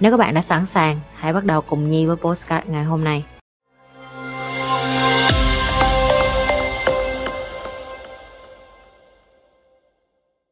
Nếu các bạn đã sẵn sàng, hãy bắt đầu cùng Nhi với postcard ngày hôm nay.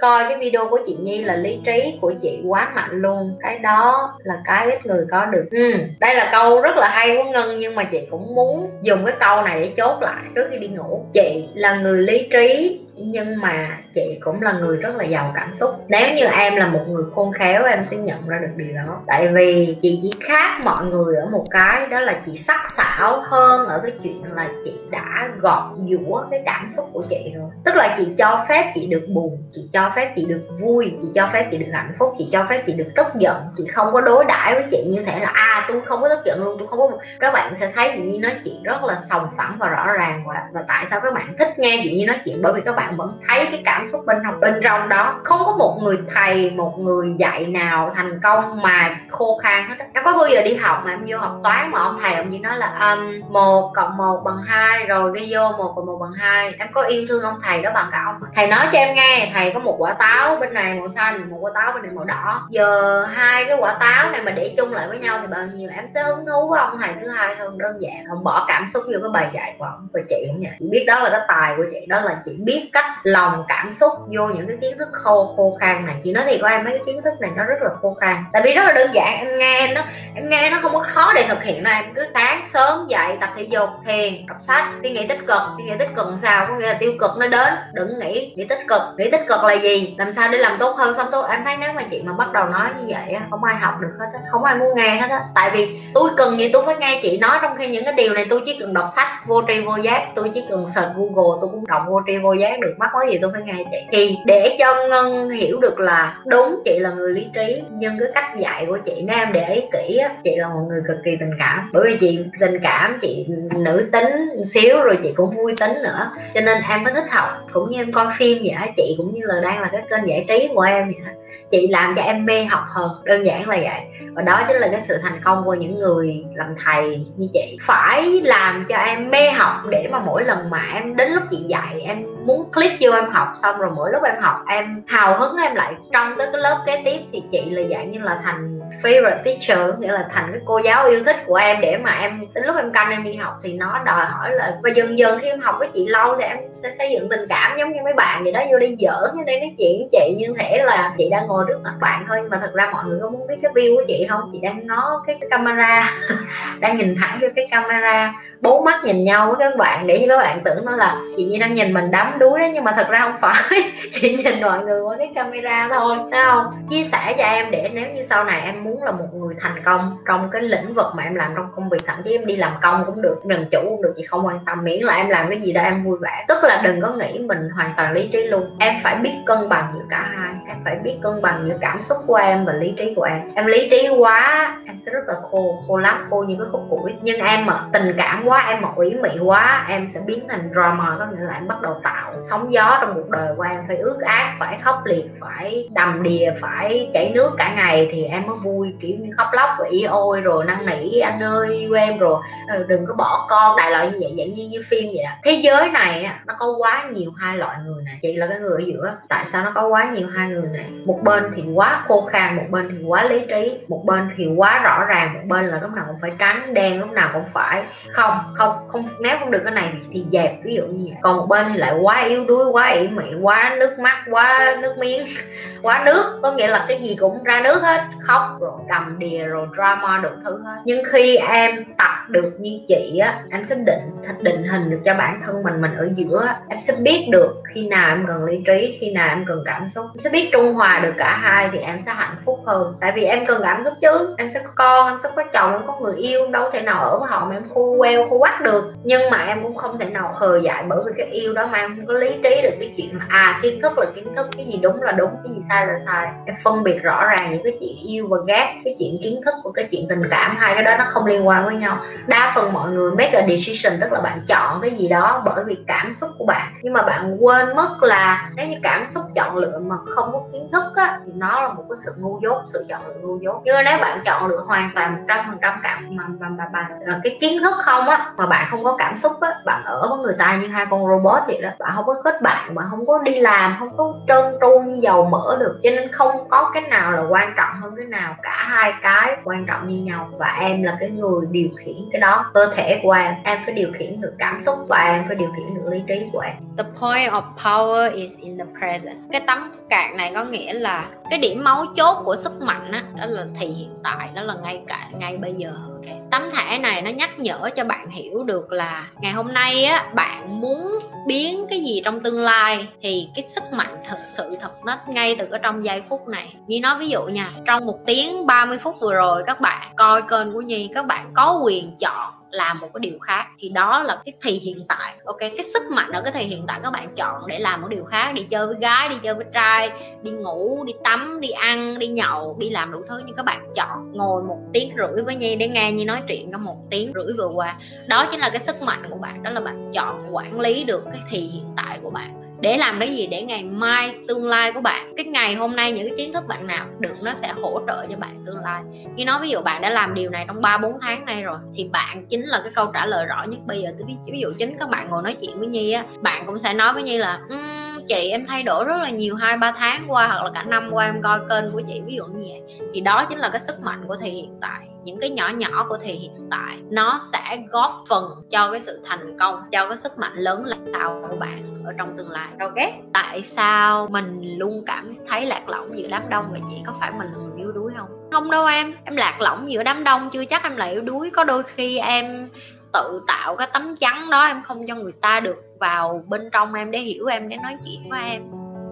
coi cái video của chị Nhi là lý trí của chị quá mạnh luôn. Cái đó là cái ít người có được. Ừ, đây là câu rất là hay của Ngân nhưng mà chị cũng muốn dùng cái câu này để chốt lại trước khi đi ngủ. Chị là người lý trí nhưng mà chị cũng là người rất là giàu cảm xúc. Nếu như em là một người khôn khéo em sẽ nhận ra được điều đó. Tại vì chị chỉ khác mọi người ở một cái đó là chị sắc sảo hơn ở cái chuyện là chị đã gọt giũa cái cảm xúc của chị rồi. Tức là chị cho phép chị được buồn chị cho phép chị được vui chị cho phép chị được hạnh phúc chị cho phép chị được tức giận. Chị không có đối đãi với chị như thể là à tôi không có tức giận luôn tôi không có các bạn sẽ thấy chị nhi nói chuyện rất là sòng phẳng và rõ ràng và, và tại sao các bạn thích nghe chị nhi nói chuyện? Bởi vì các bạn bạn vẫn thấy cái cảm xúc bên học bên trong đó. Không có một người thầy một người dạy nào thành công mà khô khan hết em có bao giờ đi học mà em vô học toán mà ông thầy ông chỉ nói là um, một cộng một bằng hai rồi ghi vô một cộng một bằng hai. Em có yêu thương ông thầy đó bằng cả ông. Thầy nói cho em nghe thầy có một quả táo bên này màu xanh một quả táo bên này màu đỏ. Giờ hai cái quả táo này mà để chung lại với nhau thì bao nhiêu em sẽ hứng thú với ông thầy thứ hai hơn đơn giản. Không bỏ cảm xúc vô cái bài dạy của ông và chị cũng vậy chị biết đó là cái tài của chị đó là chị biết cách lòng cảm xúc vô những cái kiến thức khô khô khan này. Chị nói thì của em, mấy cái kiến thức này nó rất là khô khan. Tại vì rất là đơn giản, em nghe nó em nghe nó không có khó để thực hiện đâu, em cứ sáng sớm dậy, tập thể dục, thiền, đọc sách, suy nghĩ tích cực. Suy nghĩ tích cực sao? Có nghĩa là tiêu cực nó đến. Đừng nghĩ nghĩ tích cực. Nghĩ tích cực là gì? Làm sao để làm tốt hơn xong tốt? Em thấy nếu mà chị mà bắt đầu nói như vậy không ai học được hết á. Không ai muốn nghe hết á. Tại vì tôi cần gì tôi phải nghe chị nói trong khi những cái điều này tôi chỉ cần đọc sách vô tri vô giác, tôi chỉ cần search google, tôi cũng đọc vô tri vô giác được. Mắc có gì tôi phải nghe chị. Thì để cho ngân hiểu được là đúng, chị là người lý trí, nhưng cái cách dạy của chị, nếu em để ý kỹ á, chị là một người cực kỳ tình cảm. Bởi vì chị tình cảm, chị nữ tính xíu rồi chị cũng vui tính nữa. Cho nên em mới thích học, cũng như em coi phim vậy á, chị cũng như là đang là cái kênh giải trí của em vậy đó chị làm cho em mê học hơn, đơn giản là vậy. Và đó chính là cái sự thành công của những người làm thầy như chị. Phải làm cho em mê học để mà mỗi lần mà em đến lúc chị dạy, em muốn click vô em học xong rồi mỗi lúc em học, em hào hứng em lại trong tới cái lớp kế tiếp thì chị là dạng như là thành favorite teacher, nghĩa là thành cái cô giáo yêu thích của em để mà em, đến lúc em canh em đi học thì nó đòi hỏi là, và dần dần khi em học với chị lâu thì em sẽ xây dựng tình cảm giống như mấy bạn vậy đó, vô đi giỡn như đây nói chuyện với chị, như thể là chị đang ngồi trước mặt bạn thôi, nhưng mà thật ra mọi người có muốn biết cái view của chị không? Chị đang ngó cái camera, đang nhìn thẳng vô cái camera bốn mắt nhìn nhau với các bạn để cho các bạn tưởng nó là chị Nhi đang nhìn mình đắm đuối đó. Nhưng mà thật ra không phải. Chị nhìn mọi người qua cái camera thôi, thấy không? Chia sẻ cho em để nếu như sau này em muốn là một người thành công trong cái lĩnh vực mà em làm trong công việc, thậm chí em đi làm công cũng được làm chủ cũng được, chị không quan tâm. Miễn là em làm cái gì đó em vui vẻ. Tức là đừng có nghĩ mình hoàn toàn lý trí luôn. Em phải biết cân bằng giữa cả hai em phải biết cân bằng giữa cảm xúc của em và lý trí của em. Em lý trí quá, em sẽ rất là khô khô lắm khô như cái khúc củi. Nhưng em mà tình cảm quá, em mà ủy mị quá, em sẽ biến thành drama, có nghĩa là em bắt đầu tạo sóng gió trong cuộc đời của em. Phải ước ác, phải khóc liệt, phải đầm đìa, phải chảy nước cả ngày thì em mới vui, kiểu như khóc lóc ỉ ôi rồi năn nỉ, anh ơi, yêu em rồi. Ờ, đừng có bỏ con, đại loại như vậy, dạng như như phim vậy đó. Thế giới này nó có quá nhiều hai loại người này chị là cái người ở giữa. Tại sao nó có quá nhiều hai người này. Một bên thì quá khô khan một bên thì quá lý trí một bên thì quá rõ ràng một bên là lúc nào cũng phải trắng đen lúc nào cũng phải không không không nếu không được cái này thì, thì dẹp ví dụ như vậy. Còn một bên thì lại quá yếu đuối quá ỉ mị quá nước mắt quá nước miếng quá nước có nghĩa là cái gì cũng ra nước hết khóc rồi cầm đìa rồi drama được thứ hết. Nhưng khi em tập được như chị á em sẽ định định hình được cho bản thân mình mình ở giữa em sẽ biết được khi nào em cần lý trí khi nào em cần cảm xúc. Em sẽ biết trung hòa được cả hai thì em sẽ hạnh phúc hơn. Tại vì em cần cảm xúc chứ em sẽ có con, em sẽ có chồng, em có người yêu, đâu thể nào ở với họ mà em khu queo khu quắt được. Nhưng mà em cũng không thể nào khờ dại bởi vì cái yêu đó mà em không có lý trí được cái chuyện mà à kiến thức là kiến thức, cái gì đúng là đúng, cái gì sai là sai. Em phân biệt rõ ràng những cái chuyện yêu và ghét, cái chuyện kiến thức và cái chuyện tình cảm, hai cái đó nó không liên quan với nhau. Đa phần mọi người make a decision, tức là bạn chọn cái gì đó bởi vì cảm xúc của bạn. Nhưng mà bạn quên mất là nếu như cảm xúc chọn lựa mà không có kiến thức á thì nó là một cái sự ngu dốt sự chọn lựa ngu dốt. Nhưng nếu bạn chọn lựa hoàn toàn một trăm phần trăm cảm mà mà mà, mà ờ, cái kiến thức không á mà bạn không có cảm xúc á bạn ở với người ta như hai con robot vậy đó bạn không có kết bạn bạn không có đi làm không có trơn tru như dầu mỡ được. Cho nên không có cái nào là quan trọng hơn cái nào. Cả hai cái quan trọng như nhau. Và em là cái người điều khiển cái đó. Cơ thể của em em phải điều khiển được cảm xúc và em phải điều khiển được lý trí của em. The point of power is in the present. Cái tấm cạn này có có nghĩa là cái điểm máu chốt của sức mạnh á đó, đó là thì hiện tại đó là ngay cả ngay bây giờ okay. tấm thẻ này nó nhắc nhở cho bạn hiểu được là ngày hôm nay á bạn muốn biến cái gì trong tương lai thì cái sức mạnh thực sự thật nó ngay từ ở trong giây phút này như nói ví dụ nha trong một tiếng 30 phút vừa rồi các bạn coi kênh của nhi các bạn có quyền chọn làm một cái điều khác. Thì đó là cái thì hiện tại. Ok, cái sức mạnh ở cái thì hiện tại các bạn chọn để làm một điều khác. Đi chơi với gái, đi chơi với trai, đi ngủ, đi tắm, đi ăn, đi nhậu, đi làm đủ thứ. Nhưng các bạn chọn ngồi một tiếng rưỡi với nhi. Để nghe nhi nói chuyện trong một tiếng rưỡi vừa qua. Đó chính là cái sức mạnh của bạn. Đó là bạn chọn quản lý được cái thì hiện tại của bạn để làm cái gì? Để ngày mai tương lai của bạn. Cái ngày hôm nay những cái kiến thức bạn nào được nó sẽ hỗ trợ cho bạn tương lai. Như nói ví dụ bạn đã làm điều này trong 3 4 tháng nay rồi thì bạn chính là cái câu trả lời rõ nhất. Bây giờ tôi ví, ví dụ chính các bạn ngồi nói chuyện với nhi á bạn cũng sẽ nói với nhi là um, chị em thay đổi rất là nhiều hai ba tháng qua hoặc là cả năm qua em coi kênh của chị. Ví dụ như vậy. Thì đó chính là cái sức mạnh của thì hiện tại. Những cái nhỏ nhỏ của thì hiện tại nó sẽ góp phần cho cái sự thành công cho cái sức mạnh lớn lao của bạn ở trong tương lai. Ok tại sao mình luôn cảm thấy lạc lõng giữa đám đông? Vậy chị có phải mình là người yếu đuối không? Không đâu em. Em lạc lõng giữa đám đông, chưa chắc em là yếu đuối. Có đôi khi em tự tạo cái tấm chắn đó, em không cho người ta được vào bên trong em để hiểu em, để nói chuyện với em.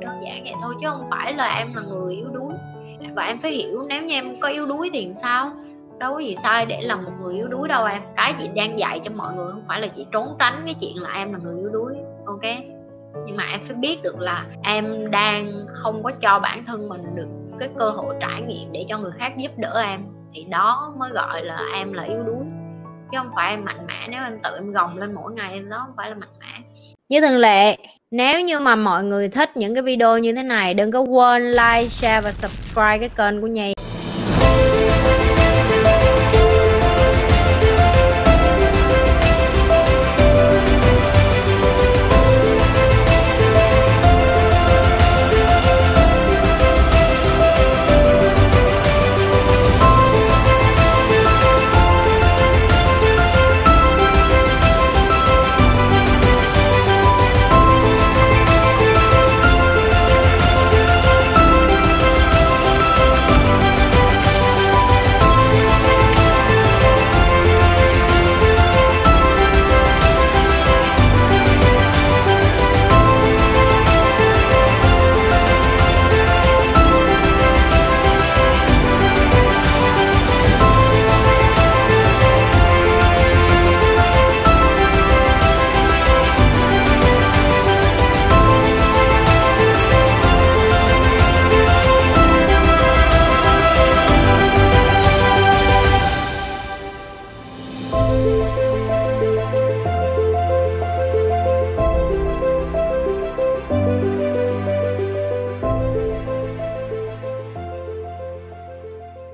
Đơn giản vậy thôi, chứ không phải là em là người yếu đuối. Và em phải hiểu, nếu như em có yếu đuối thì sao? Đâu có gì sai để làm một người yếu đuối đâu em. Cái chị đang dạy cho mọi người không phải là chị trốn tránh, cái chuyện là em là người yếu đuối. Ok? Nhưng mà em phải biết được là em đang không có cho bản thân mình được cái cơ hội trải nghiệm để cho người khác giúp đỡ em. Thì đó mới gọi là em là yếu đuối. Chứ không phải em mạnh mẽ, nếu em tự em gồng lên mỗi ngày, đó không phải là mạnh mẽ. Như thường lệ, nếu như mà mọi người thích những cái video như thế này, đừng có quên like, share và subscribe cái kênh của nhi.